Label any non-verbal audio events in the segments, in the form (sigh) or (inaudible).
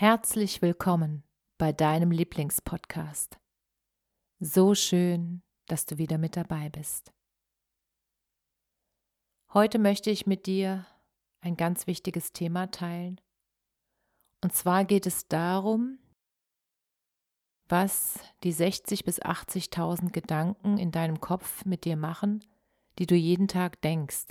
Herzlich willkommen bei deinem Lieblingspodcast. So schön, dass du wieder mit dabei bist. Heute möchte ich mit dir ein ganz wichtiges Thema teilen. Und zwar geht es darum, was die 60 bis 80.000 Gedanken in deinem Kopf mit dir machen, die du jeden Tag denkst.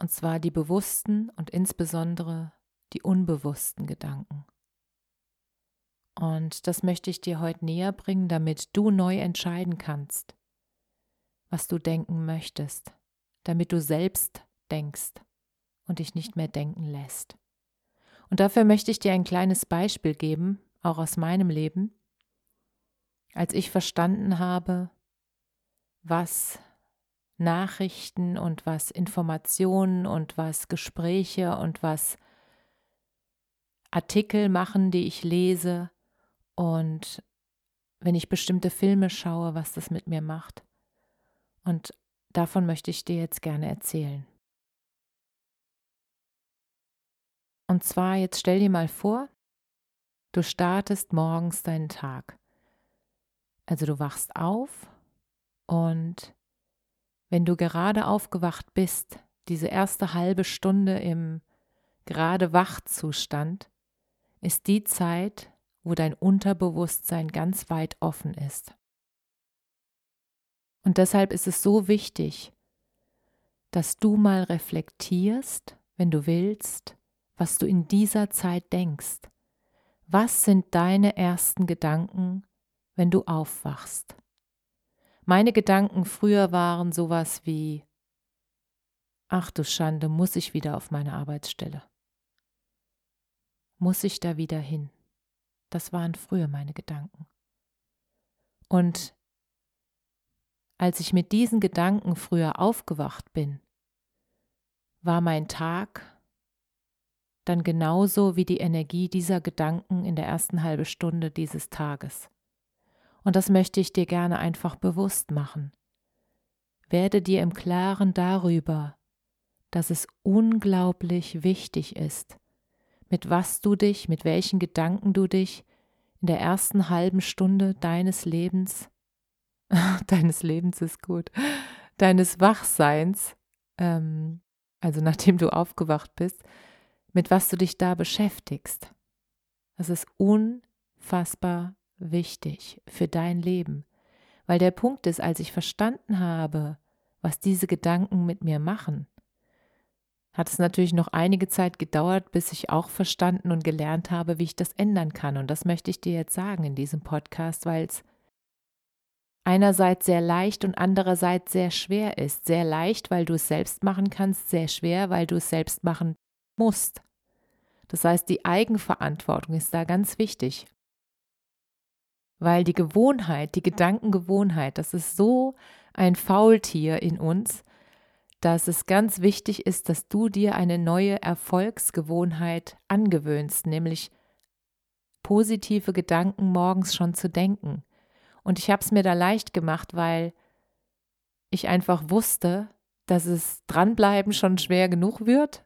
Und zwar die bewussten und insbesondere die unbewussten Gedanken. Und das möchte ich dir heute näher bringen, damit du neu entscheiden kannst, was du denken möchtest, damit du selbst denkst und dich nicht mehr denken lässt. Und dafür möchte ich dir ein kleines Beispiel geben, auch aus meinem Leben, als ich verstanden habe, was Nachrichten und was Informationen und was Gespräche und was Artikel machen, die ich lese und wenn ich bestimmte Filme schaue, was das mit mir macht. Und davon möchte ich dir jetzt gerne erzählen. Und zwar, jetzt stell dir mal vor, du startest morgens deinen Tag. Also du wachst auf und wenn du gerade aufgewacht bist, diese erste halbe Stunde im gerade Wachzustand, ist die Zeit, wo dein Unterbewusstsein ganz weit offen ist. Und deshalb ist es so wichtig, dass du mal reflektierst, wenn du willst, was du in dieser Zeit denkst. Was sind deine ersten Gedanken, wenn du aufwachst? Meine Gedanken früher waren sowas wie, ach du Schande, muss ich wieder auf meine Arbeitsstelle muss ich da wieder hin? Das waren früher meine Gedanken. Und als ich mit diesen Gedanken früher aufgewacht bin, war mein Tag dann genauso wie die Energie dieser Gedanken in der ersten halben Stunde dieses Tages. Und das möchte ich dir gerne einfach bewusst machen. Werde dir im Klaren darüber, dass es unglaublich wichtig ist, mit was du dich, mit welchen Gedanken du dich in der ersten halben Stunde deines Lebens, (laughs) deines Lebens ist gut, deines Wachseins, ähm, also nachdem du aufgewacht bist, mit was du dich da beschäftigst. Das ist unfassbar wichtig für dein Leben, weil der Punkt ist, als ich verstanden habe, was diese Gedanken mit mir machen, hat es natürlich noch einige Zeit gedauert, bis ich auch verstanden und gelernt habe, wie ich das ändern kann. Und das möchte ich dir jetzt sagen in diesem Podcast, weil es einerseits sehr leicht und andererseits sehr schwer ist. Sehr leicht, weil du es selbst machen kannst, sehr schwer, weil du es selbst machen musst. Das heißt, die Eigenverantwortung ist da ganz wichtig. Weil die Gewohnheit, die Gedankengewohnheit, das ist so ein Faultier in uns, dass es ganz wichtig ist, dass du dir eine neue Erfolgsgewohnheit angewöhnst, nämlich positive Gedanken morgens schon zu denken. Und ich habe es mir da leicht gemacht, weil ich einfach wusste, dass es dranbleiben schon schwer genug wird.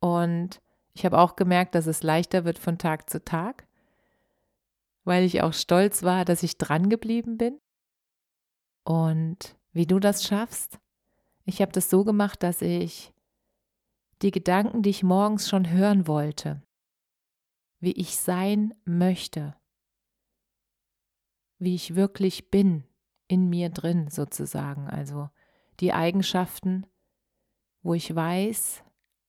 Und ich habe auch gemerkt, dass es leichter wird von Tag zu Tag, weil ich auch stolz war, dass ich dran geblieben bin. Und wie du das schaffst, ich habe das so gemacht, dass ich die Gedanken, die ich morgens schon hören wollte, wie ich sein möchte, wie ich wirklich bin, in mir drin sozusagen, also die Eigenschaften, wo ich weiß,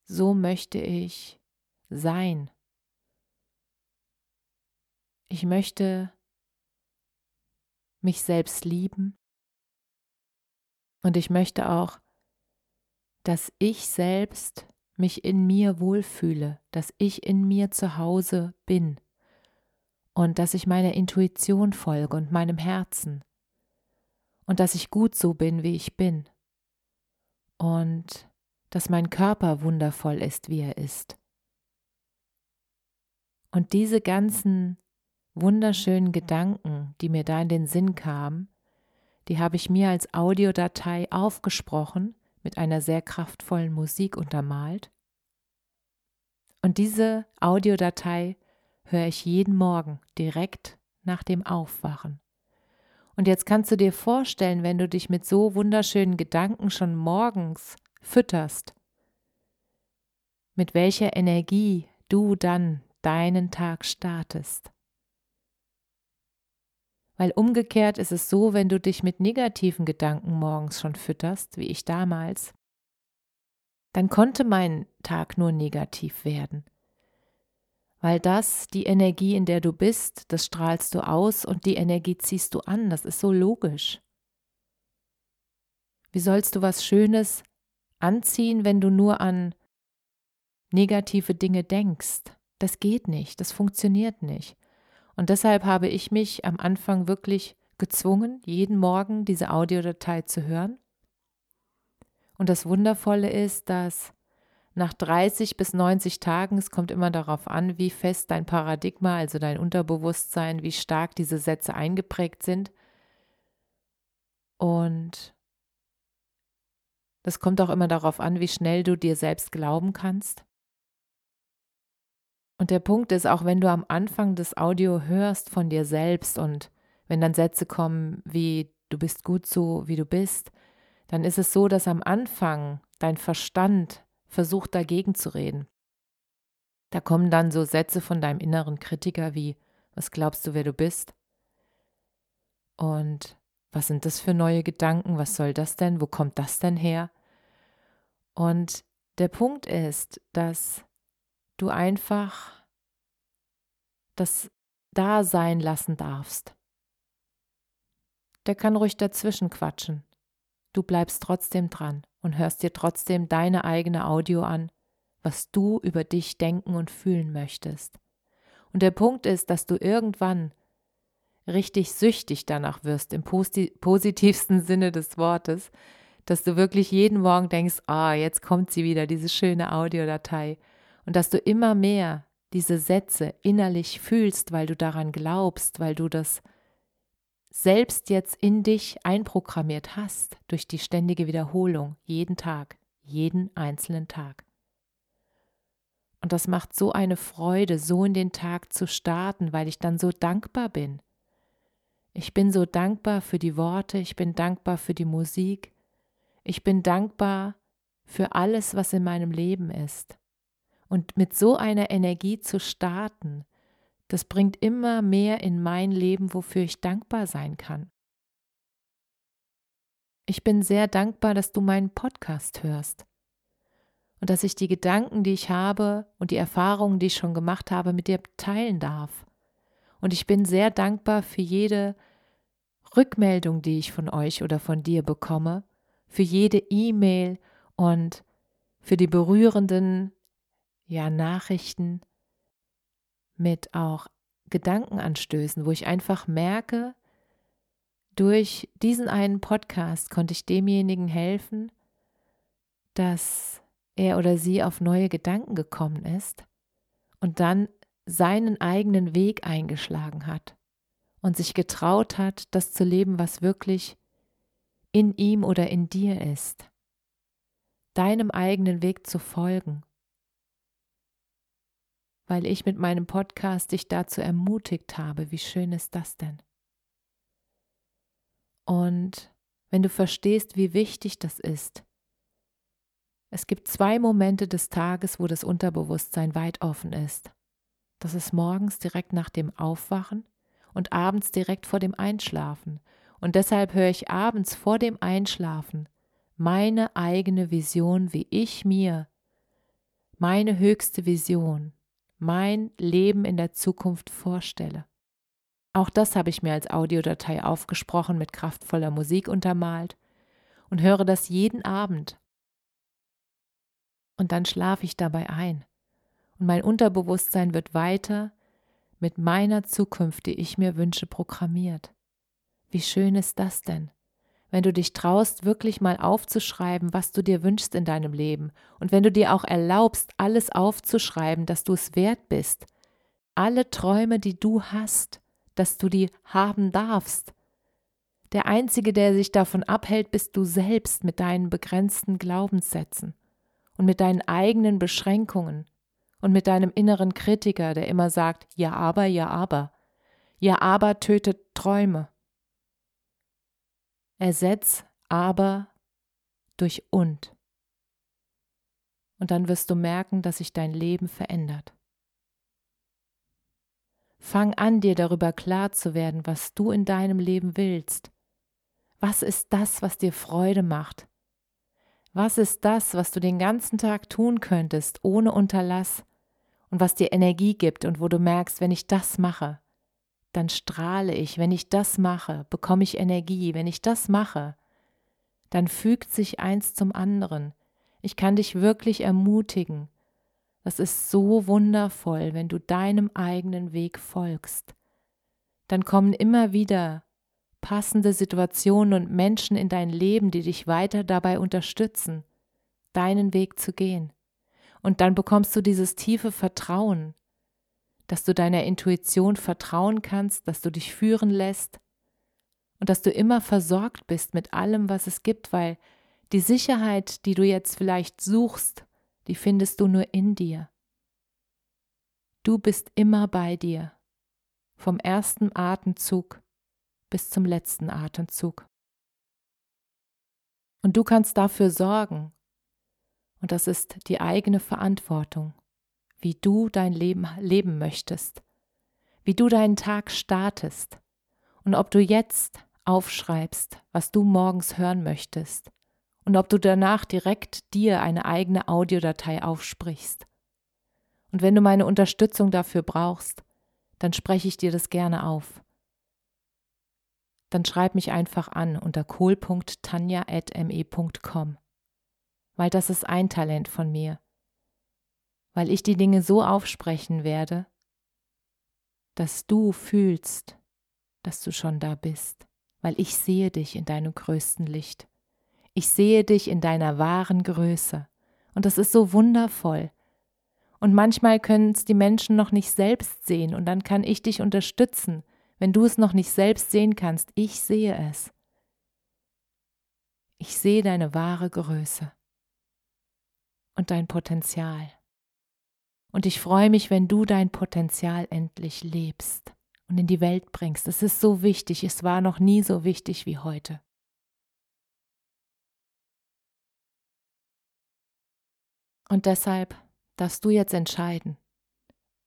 so möchte ich sein. ich möchte mich selbst lieben und ich möchte auch, dass ich selbst mich in mir wohlfühle, dass ich in mir zu Hause bin und dass ich meiner Intuition folge und meinem Herzen und dass ich gut so bin, wie ich bin und dass mein Körper wundervoll ist, wie er ist. Und diese ganzen wunderschönen Gedanken, die mir da in den Sinn kamen, die habe ich mir als Audiodatei aufgesprochen, mit einer sehr kraftvollen Musik untermalt. Und diese Audiodatei höre ich jeden Morgen direkt nach dem Aufwachen. Und jetzt kannst du dir vorstellen, wenn du dich mit so wunderschönen Gedanken schon morgens fütterst, mit welcher Energie du dann deinen Tag startest. Weil umgekehrt ist es so, wenn du dich mit negativen Gedanken morgens schon fütterst, wie ich damals, dann konnte mein Tag nur negativ werden weil das die Energie, in der du bist, das strahlst du aus und die Energie ziehst du an. Das ist so logisch. Wie sollst du was Schönes anziehen, wenn du nur an negative Dinge denkst? Das geht nicht, das funktioniert nicht. Und deshalb habe ich mich am Anfang wirklich gezwungen, jeden Morgen diese Audiodatei zu hören. Und das Wundervolle ist, dass nach 30 bis 90 Tagen, es kommt immer darauf an, wie fest dein Paradigma, also dein Unterbewusstsein, wie stark diese Sätze eingeprägt sind. Und das kommt auch immer darauf an, wie schnell du dir selbst glauben kannst. Und der Punkt ist, auch wenn du am Anfang das Audio hörst von dir selbst und wenn dann Sätze kommen wie du bist gut so, wie du bist, dann ist es so, dass am Anfang dein Verstand versucht dagegen zu reden. Da kommen dann so Sätze von deinem inneren Kritiker wie, was glaubst du, wer du bist? Und was sind das für neue Gedanken? Was soll das denn? Wo kommt das denn her? Und der Punkt ist, dass du einfach das da sein lassen darfst. Der kann ruhig dazwischen quatschen. Du bleibst trotzdem dran und hörst dir trotzdem deine eigene Audio an, was du über dich denken und fühlen möchtest. Und der Punkt ist, dass du irgendwann richtig süchtig danach wirst, im positivsten (laughs) Sinne des Wortes, dass du wirklich jeden Morgen denkst, ah, oh, jetzt kommt sie wieder, diese schöne Audiodatei, und dass du immer mehr diese Sätze innerlich fühlst, weil du daran glaubst, weil du das selbst jetzt in dich einprogrammiert hast durch die ständige Wiederholung, jeden Tag, jeden einzelnen Tag. Und das macht so eine Freude, so in den Tag zu starten, weil ich dann so dankbar bin. Ich bin so dankbar für die Worte, ich bin dankbar für die Musik, ich bin dankbar für alles, was in meinem Leben ist. Und mit so einer Energie zu starten, das bringt immer mehr in mein Leben, wofür ich dankbar sein kann. Ich bin sehr dankbar, dass du meinen Podcast hörst und dass ich die Gedanken, die ich habe und die Erfahrungen, die ich schon gemacht habe, mit dir teilen darf. Und ich bin sehr dankbar für jede Rückmeldung, die ich von euch oder von dir bekomme, für jede E-Mail und für die berührenden ja, Nachrichten mit auch Gedankenanstößen, wo ich einfach merke, durch diesen einen Podcast konnte ich demjenigen helfen, dass er oder sie auf neue Gedanken gekommen ist und dann seinen eigenen Weg eingeschlagen hat und sich getraut hat, das zu leben, was wirklich in ihm oder in dir ist, deinem eigenen Weg zu folgen weil ich mit meinem Podcast dich dazu ermutigt habe. Wie schön ist das denn? Und wenn du verstehst, wie wichtig das ist, es gibt zwei Momente des Tages, wo das Unterbewusstsein weit offen ist. Das ist morgens direkt nach dem Aufwachen und abends direkt vor dem Einschlafen. Und deshalb höre ich abends vor dem Einschlafen meine eigene Vision, wie ich mir meine höchste Vision, mein Leben in der Zukunft vorstelle. Auch das habe ich mir als Audiodatei aufgesprochen, mit kraftvoller Musik untermalt und höre das jeden Abend. Und dann schlafe ich dabei ein. Und mein Unterbewusstsein wird weiter mit meiner Zukunft, die ich mir wünsche, programmiert. Wie schön ist das denn? Wenn du dich traust, wirklich mal aufzuschreiben, was du dir wünschst in deinem Leben, und wenn du dir auch erlaubst, alles aufzuschreiben, dass du es wert bist, alle Träume, die du hast, dass du die haben darfst. Der Einzige, der sich davon abhält, bist du selbst mit deinen begrenzten Glaubenssätzen und mit deinen eigenen Beschränkungen und mit deinem inneren Kritiker, der immer sagt, ja aber, ja aber. Ja aber tötet Träume. Ersetz aber durch und. Und dann wirst du merken, dass sich dein Leben verändert. Fang an, dir darüber klar zu werden, was du in deinem Leben willst. Was ist das, was dir Freude macht? Was ist das, was du den ganzen Tag tun könntest, ohne Unterlass, und was dir Energie gibt und wo du merkst, wenn ich das mache, dann strahle ich, wenn ich das mache, bekomme ich Energie, wenn ich das mache, dann fügt sich eins zum anderen. Ich kann dich wirklich ermutigen, das ist so wundervoll, wenn du deinem eigenen Weg folgst. Dann kommen immer wieder passende Situationen und Menschen in dein Leben, die dich weiter dabei unterstützen, deinen Weg zu gehen. Und dann bekommst du dieses tiefe Vertrauen, dass du deiner Intuition vertrauen kannst, dass du dich führen lässt und dass du immer versorgt bist mit allem, was es gibt, weil die Sicherheit, die du jetzt vielleicht suchst, die findest du nur in dir. Du bist immer bei dir, vom ersten Atemzug bis zum letzten Atemzug. Und du kannst dafür sorgen, und das ist die eigene Verantwortung, wie du dein Leben leben möchtest, wie du deinen Tag startest und ob du jetzt aufschreibst, was du morgens hören möchtest und ob du danach direkt dir eine eigene Audiodatei aufsprichst. Und wenn du meine Unterstützung dafür brauchst, dann spreche ich dir das gerne auf. Dann schreib mich einfach an unter kohl.tanja.me.com, weil das ist ein Talent von mir, weil ich die Dinge so aufsprechen werde, dass du fühlst, dass du schon da bist, weil ich sehe dich in deinem größten Licht. Ich sehe dich in deiner wahren Größe. Und das ist so wundervoll. Und manchmal können es die Menschen noch nicht selbst sehen und dann kann ich dich unterstützen, wenn du es noch nicht selbst sehen kannst. Ich sehe es. Ich sehe deine wahre Größe und dein Potenzial. Und ich freue mich, wenn du dein Potenzial endlich lebst und in die Welt bringst. Es ist so wichtig, es war noch nie so wichtig wie heute. Und deshalb darfst du jetzt entscheiden.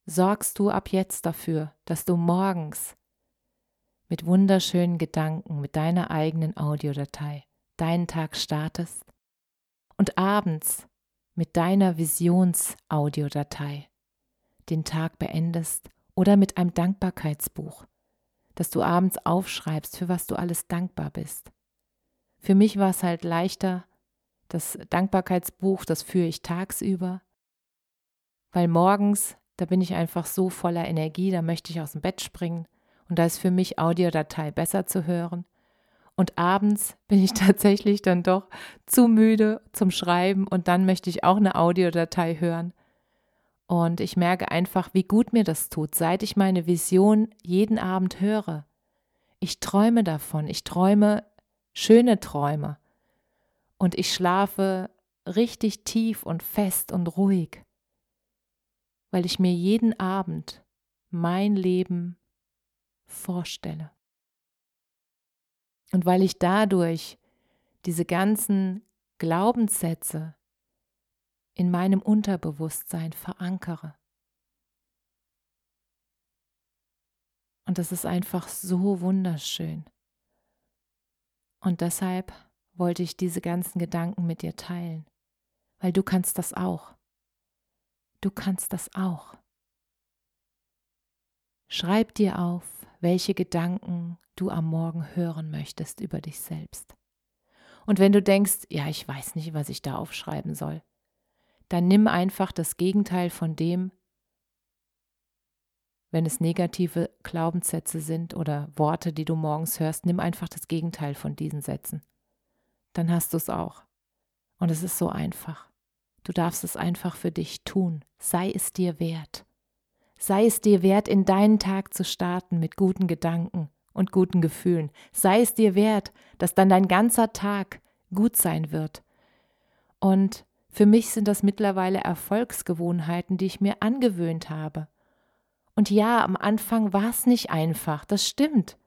Sorgst du ab jetzt dafür, dass du morgens mit wunderschönen Gedanken, mit deiner eigenen Audiodatei deinen Tag startest und abends mit deiner Visions-Audiodatei den Tag beendest oder mit einem Dankbarkeitsbuch, dass du abends aufschreibst, für was du alles dankbar bist. Für mich war es halt leichter, das Dankbarkeitsbuch, das führe ich tagsüber, weil morgens, da bin ich einfach so voller Energie, da möchte ich aus dem Bett springen und da ist für mich Audiodatei besser zu hören. Und abends bin ich (laughs) tatsächlich dann doch zu müde zum Schreiben und dann möchte ich auch eine Audiodatei hören. Und ich merke einfach, wie gut mir das tut, seit ich meine Vision jeden Abend höre. Ich träume davon, ich träume schöne Träume und ich schlafe richtig tief und fest und ruhig, weil ich mir jeden Abend mein Leben vorstelle. Und weil ich dadurch diese ganzen Glaubenssätze in meinem Unterbewusstsein verankere. Und das ist einfach so wunderschön. Und deshalb wollte ich diese ganzen Gedanken mit dir teilen, weil du kannst das auch. Du kannst das auch. Schreib dir auf, welche Gedanken du am Morgen hören möchtest über dich selbst. Und wenn du denkst, ja, ich weiß nicht, was ich da aufschreiben soll, dann nimm einfach das Gegenteil von dem, wenn es negative Glaubenssätze sind oder Worte, die du morgens hörst, nimm einfach das Gegenteil von diesen Sätzen. Dann hast du es auch. Und es ist so einfach. Du darfst es einfach für dich tun. Sei es dir wert. Sei es dir wert, in deinen Tag zu starten mit guten Gedanken und guten Gefühlen. Sei es dir wert, dass dann dein ganzer Tag gut sein wird. Und für mich sind das mittlerweile Erfolgsgewohnheiten, die ich mir angewöhnt habe. Und ja, am Anfang war es nicht einfach, das stimmt.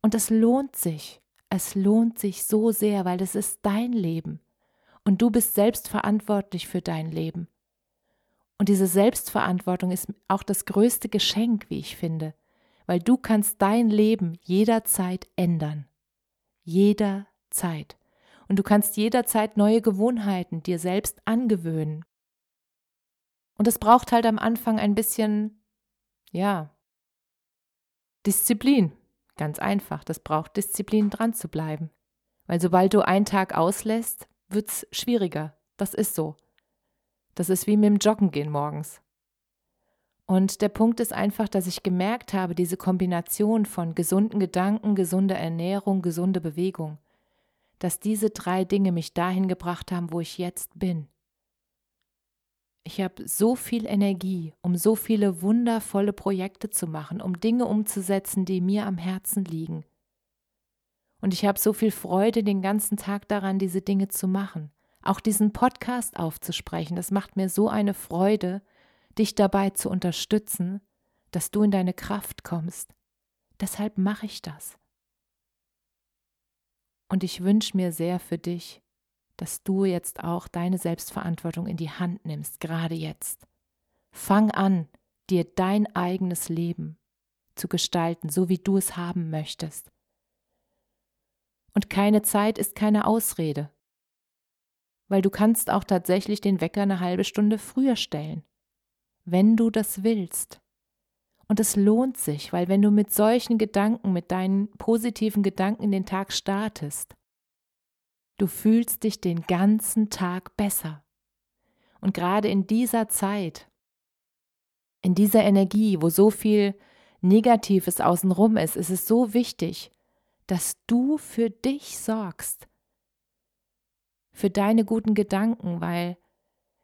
Und es lohnt sich. Es lohnt sich so sehr, weil es ist dein Leben. Und du bist selbst verantwortlich für dein Leben. Und diese Selbstverantwortung ist auch das größte Geschenk, wie ich finde, weil du kannst dein Leben jederzeit ändern. Jederzeit. Und du kannst jederzeit neue Gewohnheiten dir selbst angewöhnen. Und es braucht halt am Anfang ein bisschen ja. Disziplin. Ganz einfach. Das braucht Disziplin, dran zu bleiben. Weil sobald du einen Tag auslässt, wird es schwieriger. Das ist so. Das ist wie mit dem Joggen gehen morgens. Und der Punkt ist einfach, dass ich gemerkt habe, diese Kombination von gesunden Gedanken, gesunder Ernährung, gesunde Bewegung, dass diese drei Dinge mich dahin gebracht haben, wo ich jetzt bin. Ich habe so viel Energie, um so viele wundervolle Projekte zu machen, um Dinge umzusetzen, die mir am Herzen liegen. Und ich habe so viel Freude den ganzen Tag daran, diese Dinge zu machen. Auch diesen Podcast aufzusprechen, das macht mir so eine Freude, dich dabei zu unterstützen, dass du in deine Kraft kommst. Deshalb mache ich das. Und ich wünsche mir sehr für dich, dass du jetzt auch deine Selbstverantwortung in die Hand nimmst, gerade jetzt. Fang an, dir dein eigenes Leben zu gestalten, so wie du es haben möchtest. Und keine Zeit ist keine Ausrede, weil du kannst auch tatsächlich den Wecker eine halbe Stunde früher stellen, wenn du das willst. Und es lohnt sich, weil wenn du mit solchen Gedanken, mit deinen positiven Gedanken den Tag startest, Du fühlst dich den ganzen Tag besser. Und gerade in dieser Zeit, in dieser Energie, wo so viel Negatives außenrum ist, ist es so wichtig, dass du für dich sorgst, für deine guten Gedanken, weil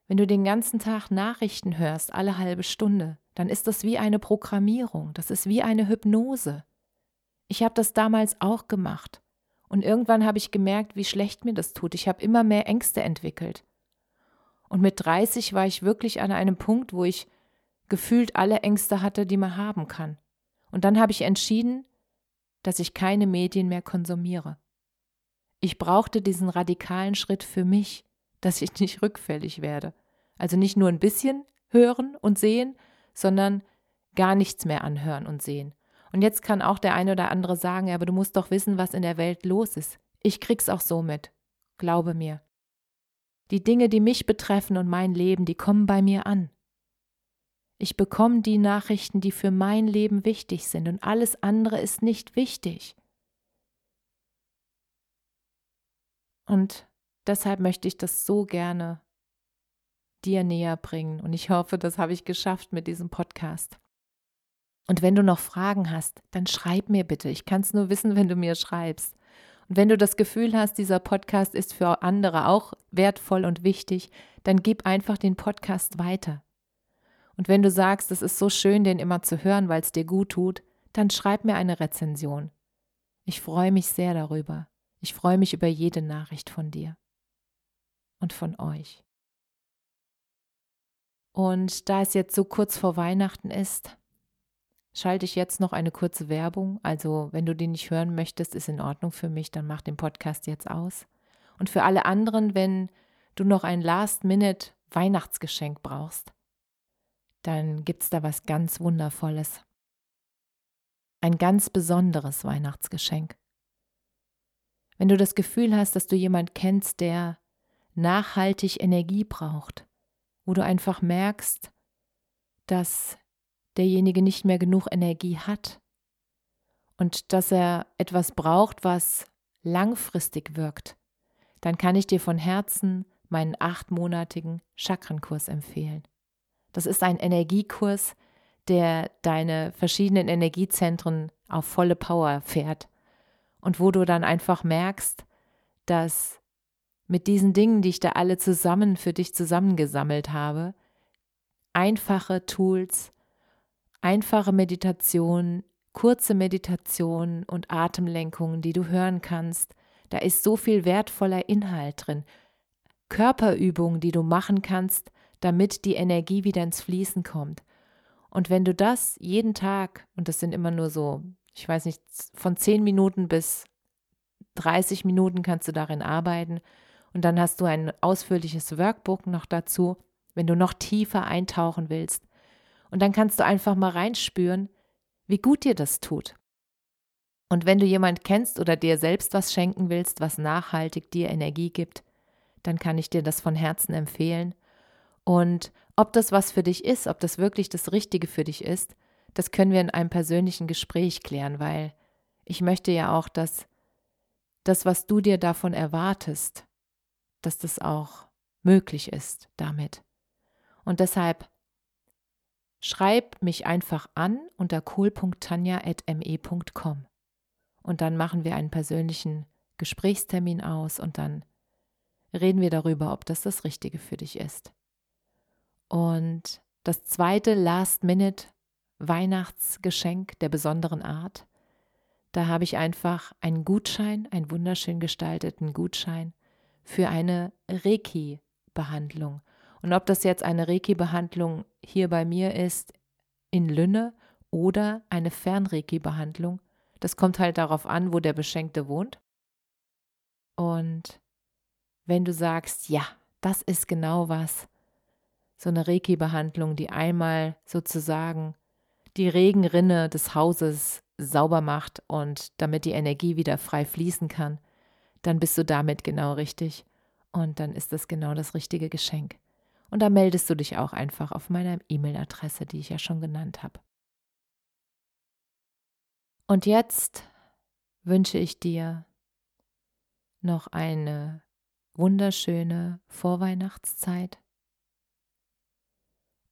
wenn du den ganzen Tag Nachrichten hörst, alle halbe Stunde, dann ist das wie eine Programmierung, das ist wie eine Hypnose. Ich habe das damals auch gemacht. Und irgendwann habe ich gemerkt, wie schlecht mir das tut. Ich habe immer mehr Ängste entwickelt. Und mit 30 war ich wirklich an einem Punkt, wo ich gefühlt alle Ängste hatte, die man haben kann. Und dann habe ich entschieden, dass ich keine Medien mehr konsumiere. Ich brauchte diesen radikalen Schritt für mich, dass ich nicht rückfällig werde. Also nicht nur ein bisschen hören und sehen, sondern gar nichts mehr anhören und sehen. Und jetzt kann auch der eine oder andere sagen, aber du musst doch wissen, was in der Welt los ist. Ich krieg's auch so mit. Glaube mir. Die Dinge, die mich betreffen und mein Leben, die kommen bei mir an. Ich bekomme die Nachrichten, die für mein Leben wichtig sind, und alles andere ist nicht wichtig. Und deshalb möchte ich das so gerne dir näher bringen. Und ich hoffe, das habe ich geschafft mit diesem Podcast. Und wenn du noch Fragen hast, dann schreib mir bitte. Ich kann es nur wissen, wenn du mir schreibst. Und wenn du das Gefühl hast, dieser Podcast ist für andere auch wertvoll und wichtig, dann gib einfach den Podcast weiter. Und wenn du sagst, es ist so schön, den immer zu hören, weil es dir gut tut, dann schreib mir eine Rezension. Ich freue mich sehr darüber. Ich freue mich über jede Nachricht von dir und von euch. Und da es jetzt so kurz vor Weihnachten ist, schalte ich jetzt noch eine kurze Werbung. Also, wenn du die nicht hören möchtest, ist in Ordnung für mich, dann mach den Podcast jetzt aus. Und für alle anderen, wenn du noch ein Last-Minute-Weihnachtsgeschenk brauchst, dann gibt es da was ganz Wundervolles. Ein ganz besonderes Weihnachtsgeschenk. Wenn du das Gefühl hast, dass du jemand kennst, der nachhaltig Energie braucht, wo du einfach merkst, dass derjenige nicht mehr genug Energie hat und dass er etwas braucht, was langfristig wirkt, dann kann ich dir von Herzen meinen achtmonatigen Chakrankurs empfehlen. Das ist ein Energiekurs, der deine verschiedenen Energiezentren auf volle Power fährt und wo du dann einfach merkst, dass mit diesen Dingen, die ich da alle zusammen für dich zusammengesammelt habe, einfache Tools, einfache Meditationen, kurze Meditationen und Atemlenkungen, die du hören kannst, da ist so viel wertvoller Inhalt drin. Körperübungen, die du machen kannst, damit die Energie wieder ins Fließen kommt. Und wenn du das jeden Tag, und das sind immer nur so, ich weiß nicht, von 10 Minuten bis 30 Minuten kannst du darin arbeiten und dann hast du ein ausführliches Workbook noch dazu, wenn du noch tiefer eintauchen willst. Und dann kannst du einfach mal reinspüren, wie gut dir das tut. Und wenn du jemand kennst oder dir selbst was schenken willst, was nachhaltig dir Energie gibt, dann kann ich dir das von Herzen empfehlen. Und ob das was für dich ist, ob das wirklich das Richtige für dich ist, das können wir in einem persönlichen Gespräch klären, weil ich möchte ja auch, dass das, was du dir davon erwartest, dass das auch möglich ist damit. Und deshalb schreib mich einfach an unter cool.tanja.me.com und dann machen wir einen persönlichen Gesprächstermin aus und dann reden wir darüber, ob das das Richtige für dich ist. Und das zweite Last-Minute-Weihnachtsgeschenk der besonderen Art, da habe ich einfach einen Gutschein, einen wunderschön gestalteten Gutschein für eine Reiki-Behandlung. Und ob das jetzt eine Reiki-Behandlung hier bei mir ist in Lünne oder eine Fernreiki-Behandlung, das kommt halt darauf an, wo der Beschenkte wohnt. Und wenn du sagst, ja, das ist genau was, so eine Reiki-Behandlung, die einmal sozusagen die Regenrinne des Hauses sauber macht und damit die Energie wieder frei fließen kann, dann bist du damit genau richtig und dann ist das genau das richtige Geschenk. Und da meldest du dich auch einfach auf meiner E-Mail-Adresse, die ich ja schon genannt habe. Und jetzt wünsche ich dir noch eine wunderschöne Vorweihnachtszeit.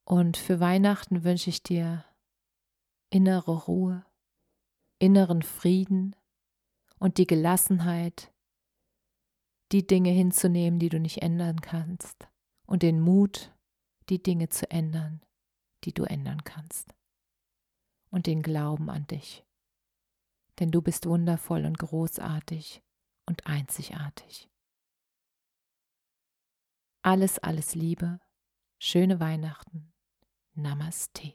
Und für Weihnachten wünsche ich dir innere Ruhe, inneren Frieden und die Gelassenheit, die Dinge hinzunehmen, die du nicht ändern kannst, und den Mut, die Dinge zu ändern, die du ändern kannst, und den Glauben an dich. Denn du bist wundervoll und großartig und einzigartig. Alles, alles Liebe, schöne Weihnachten, Namaste.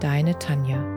Deine Tanja.